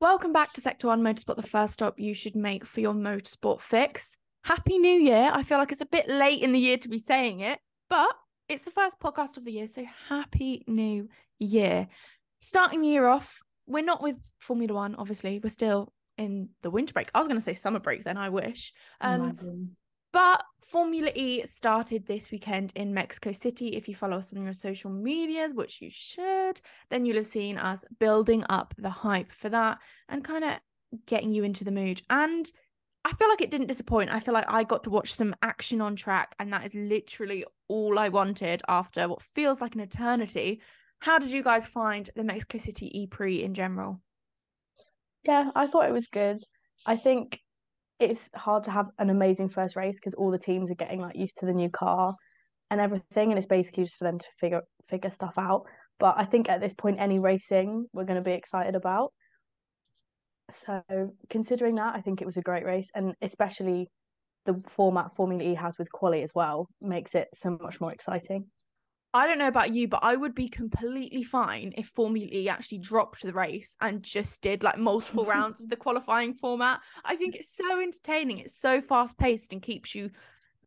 Welcome back to Sector One Motorsport, the first stop you should make for your motorsport fix. Happy New Year. I feel like it's a bit late in the year to be saying it, but it's the first podcast of the year, so happy new year. Starting the year off, we're not with Formula One, obviously. We're still in the winter break. I was going to say summer break, then I wish. Um, but Formula E started this weekend in Mexico City. If you follow us on your social medias, which you should, then you'll have seen us building up the hype for that and kind of getting you into the mood. And I feel like it didn't disappoint. I feel like I got to watch some action on track, and that is literally all I wanted after what feels like an eternity. How did you guys find the Mexico City E Prix in general? Yeah, I thought it was good. I think it's hard to have an amazing first race because all the teams are getting like used to the new car and everything, and it's basically just for them to figure figure stuff out. But I think at this point, any racing we're going to be excited about. So considering that, I think it was a great race, and especially the format Formula E has with quali as well makes it so much more exciting. I don't know about you, but I would be completely fine if Formula E actually dropped the race and just did like multiple rounds of the qualifying format. I think it's so entertaining. It's so fast paced and keeps you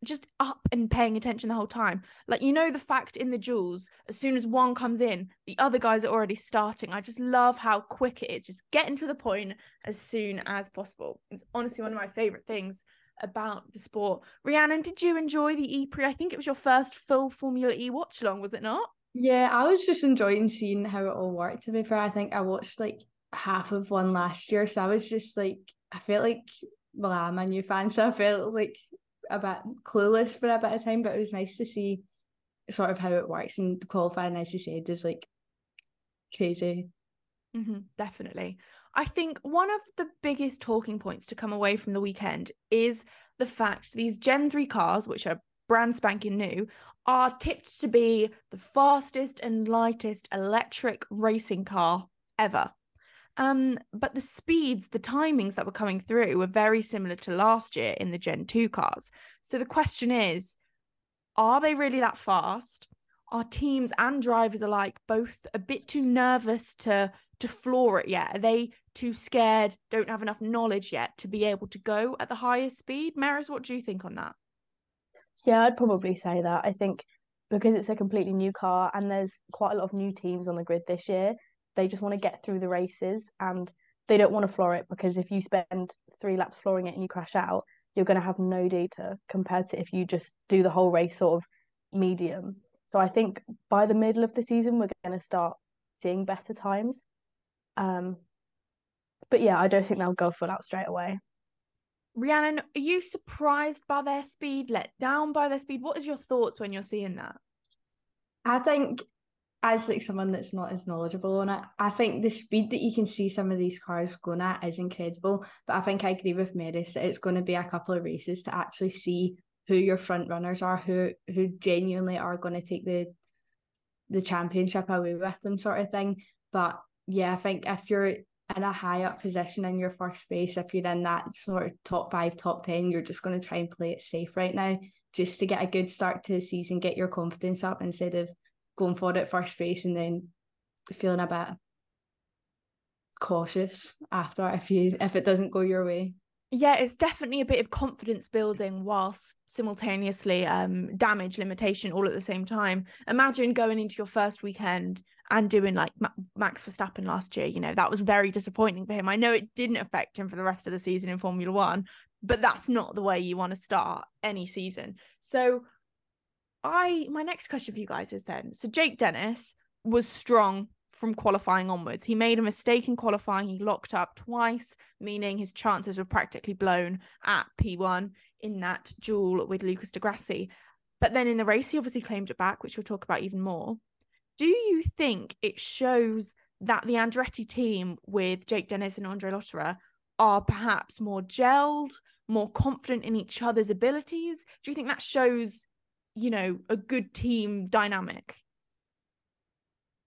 just up and paying attention the whole time. Like you know the fact in the duels, as soon as one comes in, the other guys are already starting. I just love how quick it is. Just getting to the point as soon as possible. It's honestly one of my favorite things about the sport. Rhiannon, did you enjoy the E Prix? I think it was your first full Formula E watch along, was it not? Yeah, I was just enjoying seeing how it all worked. To be fair, I think I watched like half of one last year, so I was just like, I felt like, well, I'm a new fan, so I felt like a bit clueless for a bit of time. But it was nice to see sort of how it works and qualifying, as you said, is like crazy. Mm-hmm, definitely. I think one of the biggest talking points to come away from the weekend is the fact these Gen 3 cars, which are brand spanking new, are tipped to be the fastest and lightest electric racing car ever. Um, but the speeds, the timings that were coming through were very similar to last year in the Gen 2 cars. So the question is, are they really that fast? Are teams and drivers alike both a bit too nervous to to floor it yet? Are they too scared, don't have enough knowledge yet to be able to go at the highest speed? Maris, what do you think on that? Yeah, I'd probably say that. I think because it's a completely new car and there's quite a lot of new teams on the grid this year, they just want to get through the races and they don't want to floor it because if you spend three laps flooring it and you crash out, you're going to have no data compared to if you just do the whole race sort of medium. So I think by the middle of the season, we're going to start seeing better times. Um, but yeah, I don't think they'll go full out straight away. Rhiannon, are you surprised by their speed, let down by their speed? What is your thoughts when you're seeing that? I think as like someone that's not as knowledgeable on it, I think the speed that you can see some of these cars going at is incredible. But I think I agree with Maris that it's going to be a couple of races to actually see who your front runners are, who who genuinely are going to take the the championship away with them, sort of thing. But yeah, I think if you're in a high up position in your first race, if you're in that sort of top five, top ten, you're just going to try and play it safe right now, just to get a good start to the season, get your confidence up instead of going for it at first race and then feeling a bit cautious after if you if it doesn't go your way yeah it's definitely a bit of confidence building whilst simultaneously um damage limitation all at the same time. Imagine going into your first weekend and doing like max verstappen last year you know that was very disappointing for him. I know it didn't affect him for the rest of the season in formula 1 but that's not the way you want to start any season. So i my next question for you guys is then so jake dennis was strong from qualifying onwards. He made a mistake in qualifying. He locked up twice, meaning his chances were practically blown at P1 in that duel with Lucas di Grassi. But then in the race, he obviously claimed it back, which we'll talk about even more. Do you think it shows that the Andretti team with Jake Dennis and Andre Lotterer are perhaps more gelled, more confident in each other's abilities? Do you think that shows, you know, a good team dynamic?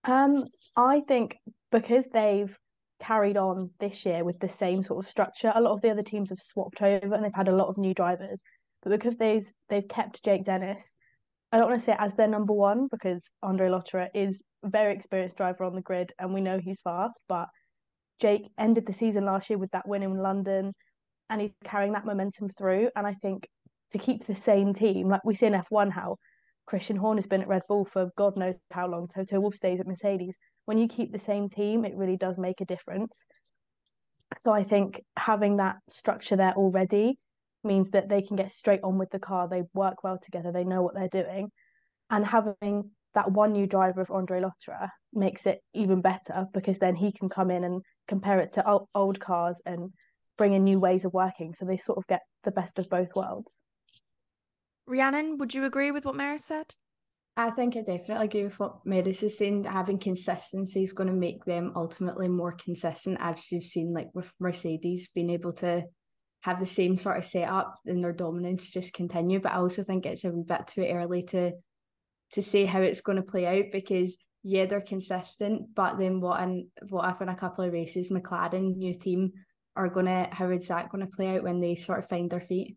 Um, I think because they've carried on this year with the same sort of structure, a lot of the other teams have swapped over and they've had a lot of new drivers. But because they've they've kept Jake Dennis, I don't want to say as their number one because Andre Lotterer is a very experienced driver on the grid and we know he's fast, but Jake ended the season last year with that win in London and he's carrying that momentum through. And I think to keep the same team, like we see in F1 how Christian Horner's been at Red Bull for God knows how long, Toto Wolff stays at Mercedes. When you keep the same team, it really does make a difference. So I think having that structure there already means that they can get straight on with the car. They work well together. They know what they're doing. And having that one new driver of Andre Lotterer makes it even better because then he can come in and compare it to old cars and bring in new ways of working. So they sort of get the best of both worlds. Rhiannon, would you agree with what Maris said? I think I definitely agree with what Maris is saying. Having consistency is going to make them ultimately more consistent, as you've seen, like with Mercedes being able to have the same sort of setup and their dominance just continue. But I also think it's a wee bit too early to to say how it's going to play out because yeah, they're consistent, but then what and what if in a couple of races McLaren new team are gonna how is that gonna play out when they sort of find their feet?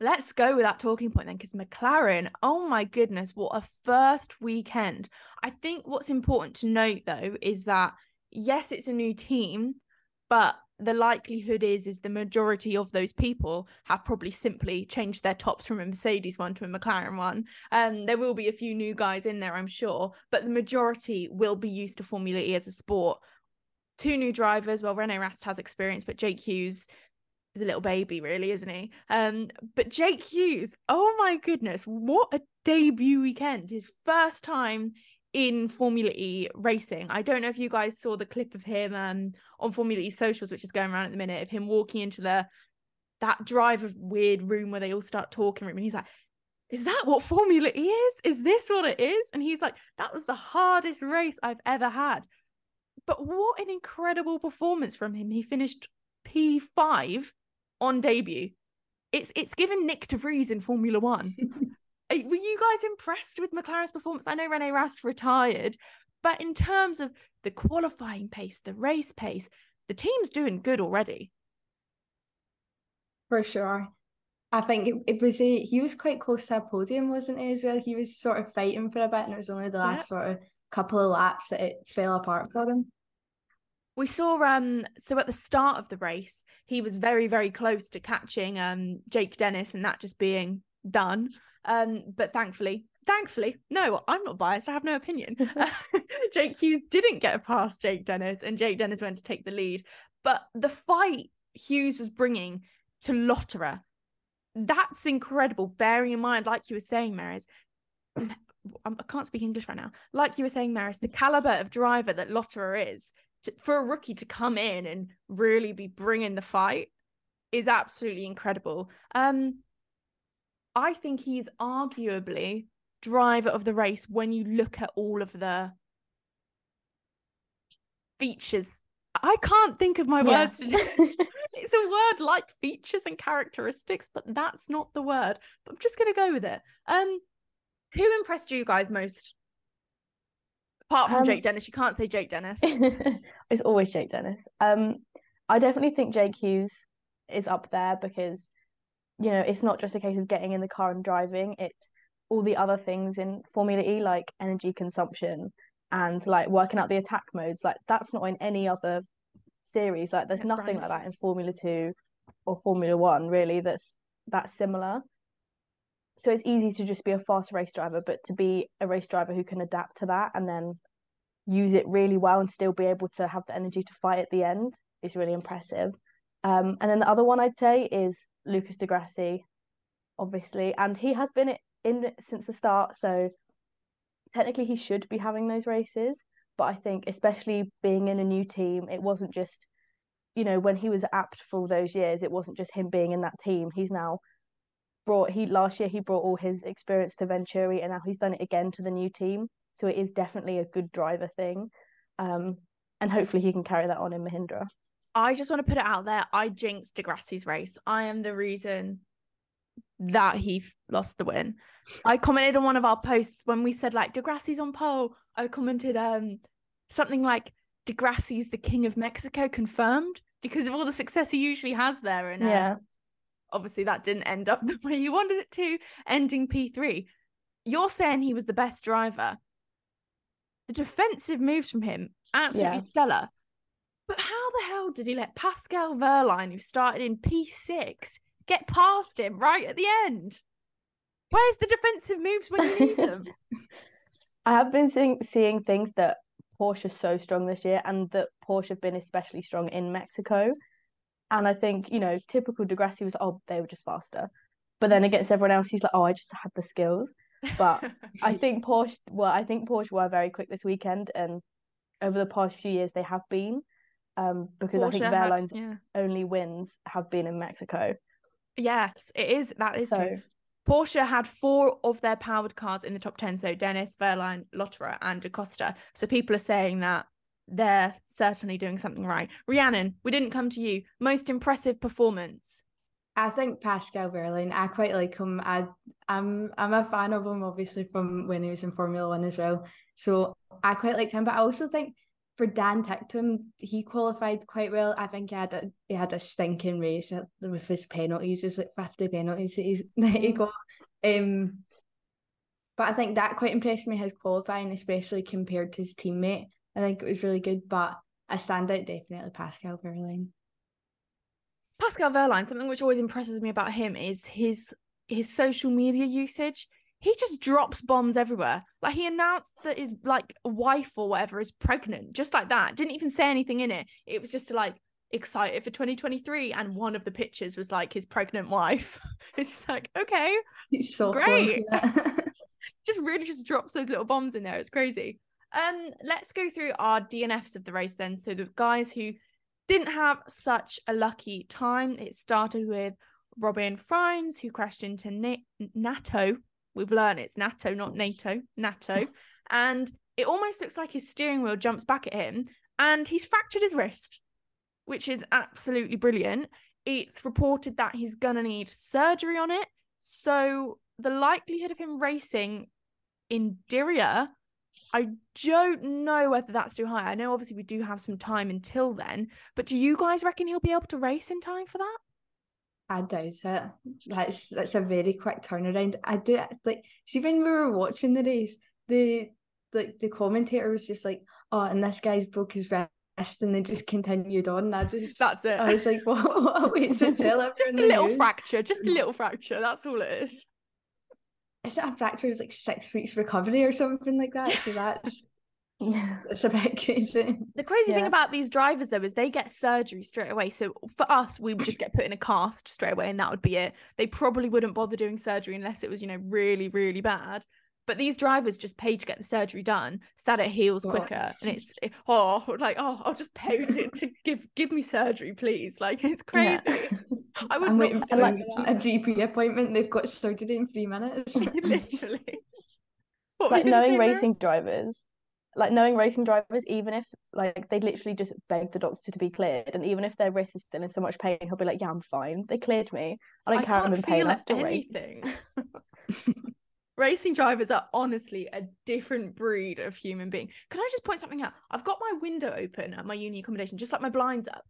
Let's go with that talking point then, because McLaren, oh my goodness, what a first weekend. I think what's important to note though is that yes, it's a new team, but the likelihood is is the majority of those people have probably simply changed their tops from a Mercedes one to a McLaren one. Um, there will be a few new guys in there, I'm sure, but the majority will be used to Formula E as a sport. Two new drivers. Well, Rene Rast has experience, but Jake Hughes is a little baby, really, isn't he? Um, but Jake Hughes, oh my goodness, what a debut weekend! His first time in Formula E racing. I don't know if you guys saw the clip of him um, on Formula E socials, which is going around at the minute, of him walking into the that driver weird room where they all start talking room, and he's like, "Is that what Formula E is? Is this what it is?" And he's like, "That was the hardest race I've ever had." But what an incredible performance from him! He finished P five on debut. It's it's given Nick de Vries in Formula One. Were you guys impressed with McLaren's performance? I know Rene Rast retired, but in terms of the qualifying pace, the race pace, the team's doing good already. For sure. I think it, it was a, he was quite close to a podium, wasn't he, as well? He was sort of fighting for a bit, and it was only the last sort of couple of laps that it fell apart for him. We saw um so at the start of the race, he was very, very close to catching um Jake Dennis and that just being done. Um, but thankfully, thankfully, no, I'm not biased. I have no opinion. Jake Hughes didn't get past Jake Dennis, and Jake Dennis went to take the lead. But the fight Hughes was bringing to Lotterer, that's incredible. Bearing in mind, like you were saying, Maris, I can't speak English right now. Like you were saying, Maris, the caliber of driver that Lotterer is, to, for a rookie to come in and really be bringing the fight is absolutely incredible. Um, I think he's arguably driver of the race when you look at all of the features. I can't think of my yeah. words today. it's a word like features and characteristics, but that's not the word. But I'm just gonna go with it. Um, who impressed you guys most Apart from um, Jake Dennis, you can't say Jake Dennis. it's always Jake Dennis. Um, I definitely think Jake Hughes is up there because, you know, it's not just a case of getting in the car and driving. It's all the other things in Formula E, like energy consumption and like working out the attack modes. Like that's not in any other series. Like there's nothing like that in Formula Two or Formula One really. That's that's similar so it's easy to just be a fast race driver, but to be a race driver who can adapt to that and then use it really well and still be able to have the energy to fight at the end is really impressive. Um, and then the other one I'd say is Lucas di Grassi, obviously, and he has been in since the start, so technically he should be having those races. But I think, especially being in a new team, it wasn't just, you know, when he was Abt for those years, it wasn't just him being in that team. He's now brought he last year he brought all his experience to Venturi and now he's done it again to the new team. So it is definitely a good driver thing. Um, and hopefully he can carry that on in Mahindra. I just want to put it out there. I jinxed di Grassi's race. I am the reason that he lost the win. I commented on one of our posts when we said like di Grassi's on pole. I commented um something like di Grassi's the king of Mexico confirmed because of all the success he usually has there. And uh, yeah, obviously that didn't end up the way you wanted it to, ending P3. You're saying he was the best driver. The defensive moves from him, absolutely yeah. stellar. But how the hell did he let Pascal Wehrlein, who started in P6, get past him right at the end? Where's the defensive moves when you need them? I have been seeing seeing things that Porsche's so strong this year and that Porsche have been especially strong in Mexico. And I think, you know, typical Di Grassi was, oh, they were just faster. But then against everyone else, he's like, oh, I just had the skills. But I think Porsche, well, I think Porsche were very quick this weekend. And over the past few years, they have been. Um, because Porsche I think Wehrlein's yeah. only wins have been in Mexico. Yes, it is. That is so, true. Porsche had four of their powered cars in the top 10. So Dennis, Wehrlein, Lotterer, and da Costa. So people are saying that they're certainly doing something right. Rhiannon, we didn't come to you. Most impressive performance. I think Pascal Wehrlein. I quite like him. I I'm I'm a fan of him, obviously from when he was in Formula One as well. So I quite liked him. But I also think for Dan Ticktum, he qualified quite well. I think he had a he had a stinking race with his penalties. There's like fifty penalties that he's that he got. Um, but I think that quite impressed me his qualifying, especially compared to his teammate. I think it was really good. But a standout definitely Pascal Wehrlein. Pascal Wehrlein, something which always impresses me about him is his his social media usage he just drops bombs everywhere. Like he announced that his like wife or whatever is pregnant, just like that. Didn't even say anything in it. It was just to like excited for 2023, and one of the pictures was like his pregnant wife. it's just like okay, so great. just really just drops those little bombs in there. It's crazy. Um, let's go through our DNFs of the race then. So the guys who didn't have such a lucky time. It started with Robin Frijns, who crashed into Na- Nato We've learned it's NATO, not NATO, NATO. and it almost looks like his steering wheel jumps back at him and he's fractured his wrist, which is absolutely brilliant. It's reported that he's going to need surgery on it. So the likelihood of him racing in Diriyah, I don't know whether that's too high. I know obviously we do have some time until then, but do you guys reckon he'll be able to race in time for that? I doubt it. That's that's a very quick turnaround. I do like see when we were watching the race, the like the commentator was just like, "Oh, and this guy's broke his wrist," and they just continued on. And I just that's it. I was like, "What? what a way to tell everyone." just a little news. fracture. Just a little fracture. That's all it is. Is it a fracture? It's like six weeks recovery or something like that. So that's yeah, it's a bit crazy. The crazy yeah. thing about these drivers though is they get surgery straight away. So for us, we would just get put in a cast straight away, and that would be it. They probably wouldn't bother doing surgery unless it was, you know, really, really bad. But these drivers just pay to get the surgery done so that it heals oh, quicker. And it's oh, like oh, I'll just pay to, to give give me surgery, please. Like it's crazy. Yeah. I would wait for like a GP appointment. They've got surgery in three minutes. Literally. What like knowing racing drivers like knowing racing drivers, even if like they literally just beg the doctor to be cleared, and even if their wrist is still in so much pain, he'll be like, "Yeah, I'm fine. They cleared me. I don't I care. I'm in pain. I still anything." Racing drivers are honestly a different breed of human being. Can I just point something out? I've got my window open at my uni accommodation, just like my blinds up,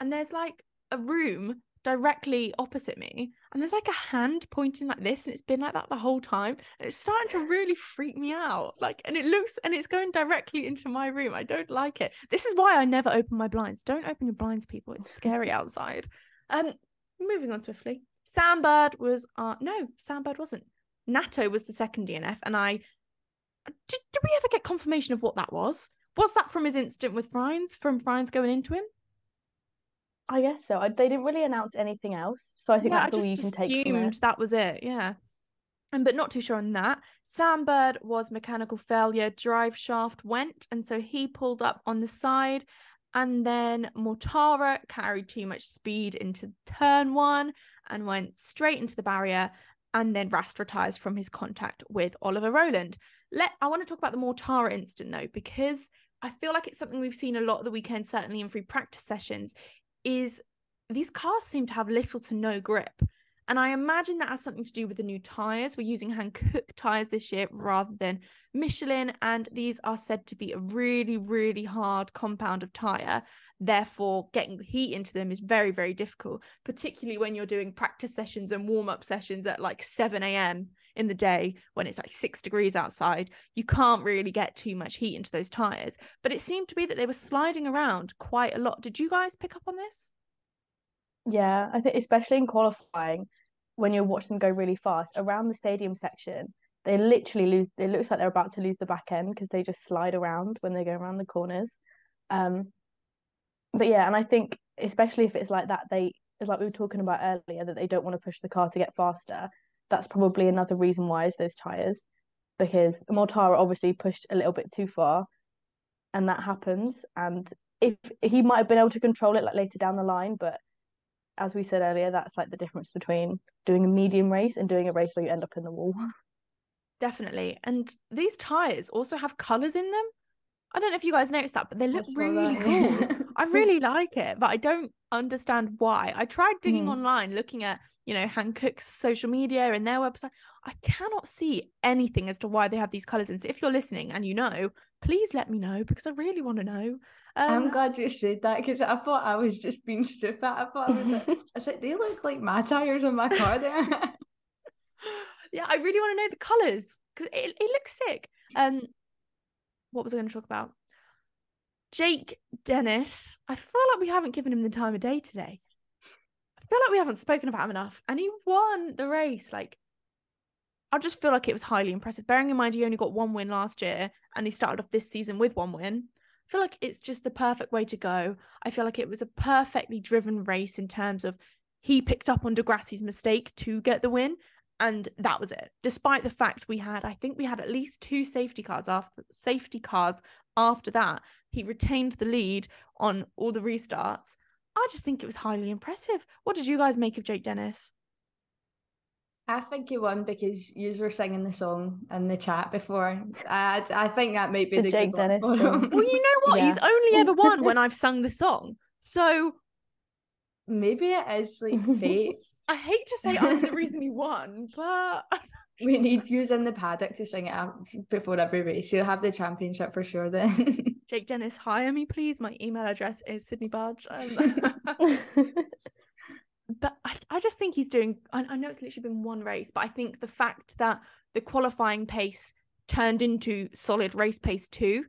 and there's like a room directly opposite me and there's like a hand pointing like this and it's been like that the whole time and it's starting to really freak me out like and it looks and it's going directly into my room. I don't like it. This is why i never open my blinds. Don't open your blinds people. It's scary outside. Um moving on swiftly. Sam Bird was uh no Sam Bird wasn't nato was the second dnf and i did, did we ever get confirmation of what that was was that from his incident with Frijns from Frijns going into him I guess so. I, they didn't really announce anything else, so I think yeah, that's I all you can take from it. That was it. Yeah. And but not too sure on that. Sam Bird was mechanical failure. Drive shaft went, and so he pulled up on the side. And then Mortara carried too much speed into turn one and went straight into the barrier. And then Rast retires from his contact with Oliver Rowland. Let I want to talk about the Mortara incident though, because I feel like it's something we've seen a lot of the weekend, certainly in free practice sessions, is these cars seem to have little to no grip. And I imagine that has something to do with the new tyres. We're using Hankook tyres this year rather than Michelin, and these are said to be a really, really hard compound of tyre. Therefore, getting heat into them is very, very difficult, particularly when you're doing practice sessions and warm up sessions at like 7 a.m. in the day when it's like six degrees outside, you can't really get too much heat into those tires. But it seemed to be that they were sliding around quite a lot. Did you guys pick up on this? Yeah, I think especially in qualifying, when you're watching them go really fast around the stadium section, they literally lose. It looks like they're about to lose the back end because they just slide around when they go around the corners. Um, but yeah, and I think especially if it's like that, they it's like we were talking about earlier that they don't want to push the car to get faster. That's probably another reason why is those tires, because Mortara obviously pushed a little bit too far, and that happens. And if he might have been able to control it like later down the line, but as we said earlier, that's like the difference between doing a medium race and doing a race where you end up in the wall. Definitely. And these tires also have colors in them. I don't know if you guys noticed that, but they look really that, cool. I really like it, but I don't understand why. I tried digging mm. online, looking at, you know, Hankook's social media and their website. I cannot see anything as to why they have these colors in. So if you're listening and you know, please let me know because I really want to know. Um, I'm glad you said that because I thought I was just being stupid. I thought I was like, I was like, they look like my tires on my car there. yeah, I really want to know the colors because it, it looks sick. Um, what was I going to talk about? Jake Dennis. I feel like we haven't given him the time of day today. I feel like we haven't spoken about him enough. And he won the race. Like, I just feel like it was highly impressive. Bearing in mind he only got one win last year and he started off this season with one win. I feel like it's just the perfect way to go. I feel like it was a perfectly driven race in terms of he picked up on di Grassi's mistake to get the win and that was it despite the fact we had i think we had at least two safety cars after safety cars after that he retained the lead on all the restarts i just think it was highly impressive what did you guys make of jake dennis I think he won because you were singing the song in the chat before. I I think that might be the, the Jake Dennis. Well, you know what? Yeah. He's only ever won when I've sung the song. So maybe it is like fate. I hate to say I'm the reason he won, but we need you in the paddock to sing it out before every race. You'll have the championship for sure then. Jake Dennis, hire me, please. My email address is Sydney Barge. Um, but I, I just think he's doing. I, I know it's literally been one race, but I think the fact that the qualifying pace turned into solid race pace too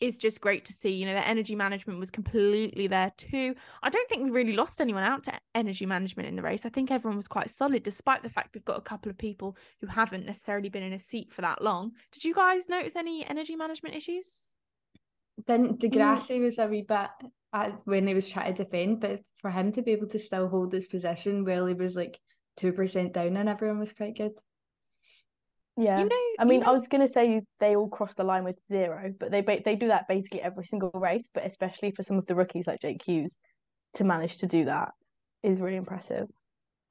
is just great to see. You know, their energy management was completely there too. I don't think we really lost anyone out to energy management in the race. I think everyone was quite solid, despite the fact we've got a couple of people who haven't necessarily been in a seat for that long. Did you guys notice any energy management issues? Then di Grassi was a wee bit uh, when he was trying to defend, but for him to be able to still hold his position while he was like two percent down and everyone was quite good. Yeah, you know, I mean, know... I was gonna say they all cross the line with zero, but they they do that basically every single race. But especially for some of the rookies like Jake Hughes, to manage to do that is really impressive.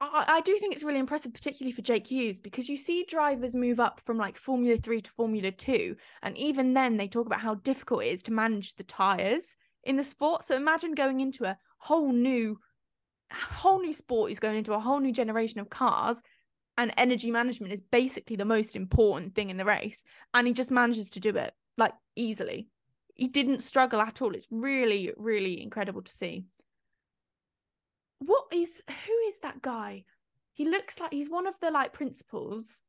I, I do think it's really impressive, particularly for Jake Hughes, because you see drivers move up from like Formula Three to Formula Two, and even then they talk about how difficult it is to manage the tires in the sport. So imagine going into a whole new, whole new sport. He's going into a whole new generation of cars and energy management is basically the most important thing in the race and he just manages to do it like easily. He didn't struggle at all. It's really really incredible to see. What is who is that guy? He looks like he's one of the like principals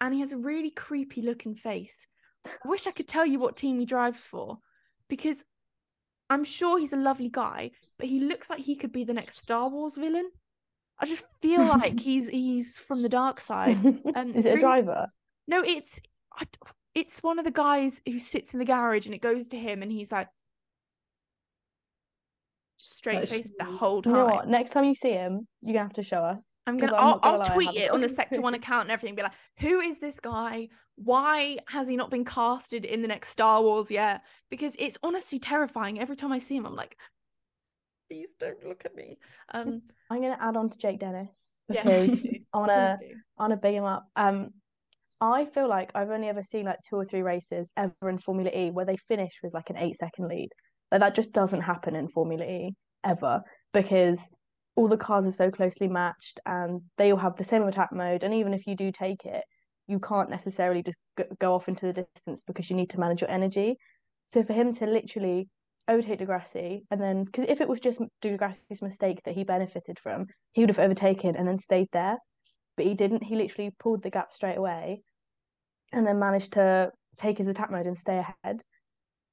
and he has a really creepy looking face. I wish i could tell you what team he drives for because i'm sure he's a lovely guy but he looks like he could be the next star wars villain I just feel like he's he's from the dark side. And is it a driver? No, it's it's one of the guys who sits in the garage, and it goes to him, and he's like straight face the whole time. You know what? Next time you see him, you're gonna have to show us. I'm gonna. I'll, gonna I'll tweet it on the Sector One account and everything. Be like, who is this guy? Why has he not been casted in the next Star Wars yet? Because it's honestly terrifying. Every time I see him, I'm like, please don't look at me. Um, I'm gonna add on to Jake Dennis because yes, I wanna I wanna big him up. Um, I feel like I've only ever seen like two or three races ever in Formula E where they finish with like an eight second lead. Like that just doesn't happen in Formula E ever because all the cars are so closely matched and they all have the same attack mode. And even if you do take it, you can't necessarily just go off into the distance because you need to manage your energy. So for him to literally overtake di Grassi, and then because if it was just di Grassi's mistake that he benefited from, he would have overtaken and then stayed there. but he didn't. He literally pulled the gap straight away and then managed to take his attack mode and stay ahead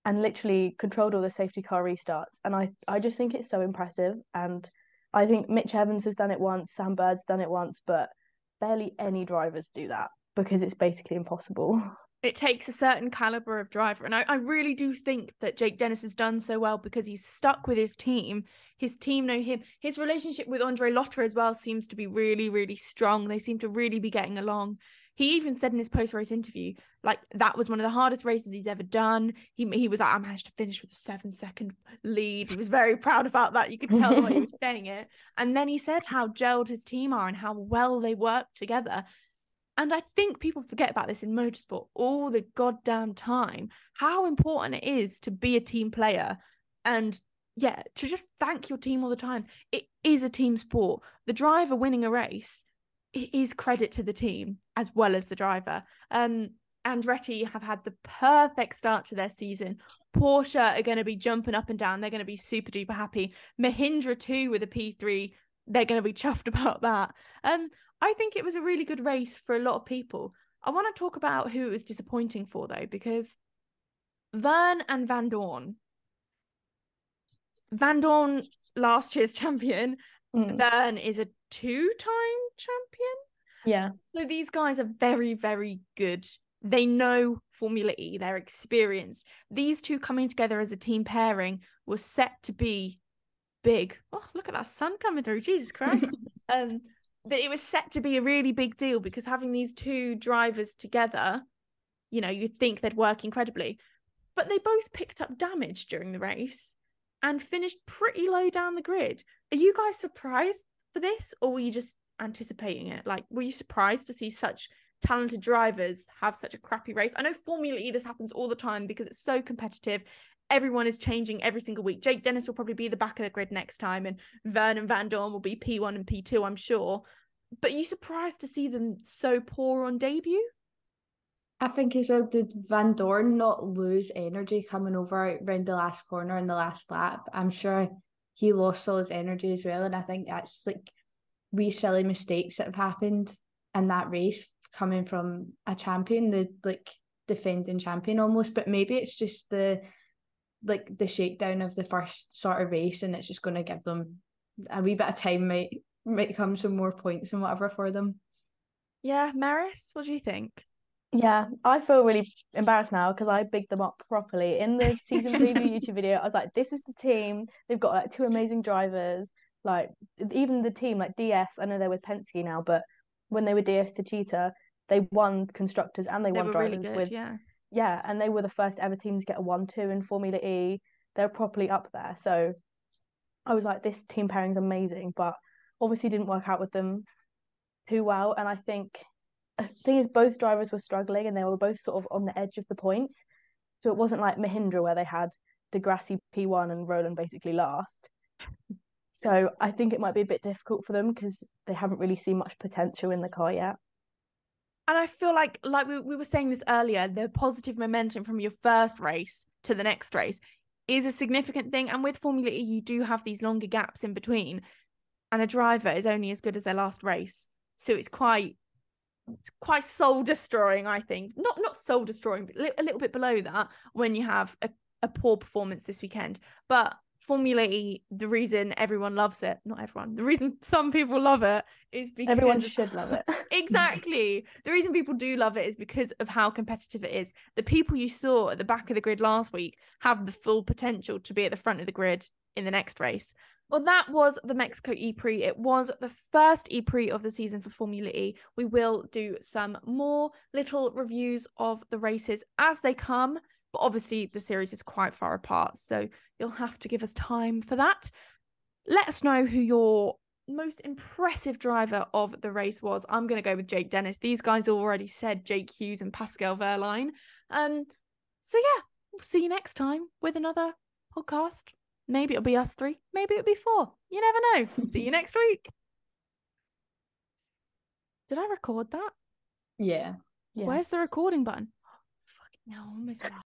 and literally controlled all the safety car restarts. And I, I just think it's so impressive. And I think Mitch Evans has done it once, Sam Bird's done it once, but barely any drivers do that because it's basically impossible. It takes a certain caliber of driver. And I, I really do think that Jake Dennis has done so well because he's stuck with his team. His team know him. His relationship with Andre Lotterer as well seems to be really, really strong. They seem to really be getting along. He even said in his post race interview, like that was one of the hardest races he's ever done. He he was like, I managed to finish with a seven second lead. He was very proud about that. You could tell way he was saying it. And then he said how gelled his team are and how well they work together. And I think people forget about this in motorsport all the goddamn time. How important it is to be a team player and yeah, to just thank your team all the time. It is a team sport. The driver winning a race it is credit to the team as well as the driver. Um, Andretti have had the perfect start to their season. Porsche are going to be jumping up and down. They're going to be super duper happy. Mahindra too with a P3. They're going to be chuffed about that. Um, I think it was a really good race for a lot of people. I want to talk about who it was disappointing for though, because Vergne and Vandoorne. Van Dorn last year's champion. Mm. Vergne is a two-time champion. Yeah. So these guys are very, very good. They know Formula E, they're experienced. These two coming together as a team pairing was set to be big. Oh, look at that sun coming through. Jesus Christ. um, but it was set to be a really big deal because having these two drivers together, you know, you'd think they'd work incredibly. But they both picked up damage during the race and finished pretty low down the grid. Are you guys surprised for this, or were you just anticipating it? Like, were you surprised to see such talented drivers have such a crappy race? I know Formula E, this happens all the time because it's so competitive. Everyone is changing every single week. Jake Dennis will probably be the back of the grid next time, and Vernon and Vandoorne will be P1 and P2, I'm sure. But you surprised to see them so poor on debut? I think as well, did Vandoorne not lose energy coming over around the last corner in the last lap? I'm sure he lost all his energy as well. And I think that's like wee silly mistakes that have happened in that race coming from a champion, the like defending champion almost. But maybe it's just the like the shakedown of the first sort of race and it's just gonna give them a wee bit of time might might come some more points and whatever for them. Yeah, Maris, what do you think? Yeah, I feel really embarrassed now because I bigged them up properly in the season preview YouTube video. I was like, "This is the team. They've got like two amazing drivers. Like even the team, like DS. I know they're with Penske now, but when they were DS Techeetah, they won constructors and they, they won drivers really good, with yeah, yeah, and they were the first ever team to get a one-two in Formula E. They're properly up there. So I was like, this team pairing's amazing, but obviously didn't work out with them too well. And I think the thing is, both drivers were struggling and they were both sort of on the edge of the points. So it wasn't like Mahindra where they had di Grassi P1 and Rowland basically last. So I think it might be a bit difficult for them because they haven't really seen much potential in the car yet. And I feel like, like we, we were saying this earlier, the positive momentum from your first race to the next race is a significant thing. And with Formula E, you do have these longer gaps in between, and a driver is only as good as their last race. So it's quite it's quite soul destroying, I think. Not not soul destroying, but a little bit below that when you have a, a poor performance this weekend. But Formula E, the reason everyone loves it, not everyone, the reason some people love it is because everyone should love it. exactly. The reason people do love it is because of how competitive it is. The people you saw at the back of the grid last week have the full potential to be at the front of the grid in the next race. Well, that was the Mexico E Prix. It was the first E Prix of the season for Formula E. We will do some more little reviews of the races as they come, but obviously the series is quite far apart, so you'll have to give us time for that. Let us know who your most impressive driver of the race was. I'm going to go with Jake Dennis. These guys already said Jake Hughes and Pascal Wehrlein. Um, so yeah, we'll see you next time with another podcast. Maybe it'll be us three. Maybe it'll be four. You never know. See you next week. Did I record that? Yeah. yeah. Where's the recording button? Oh, fucking hell, I'm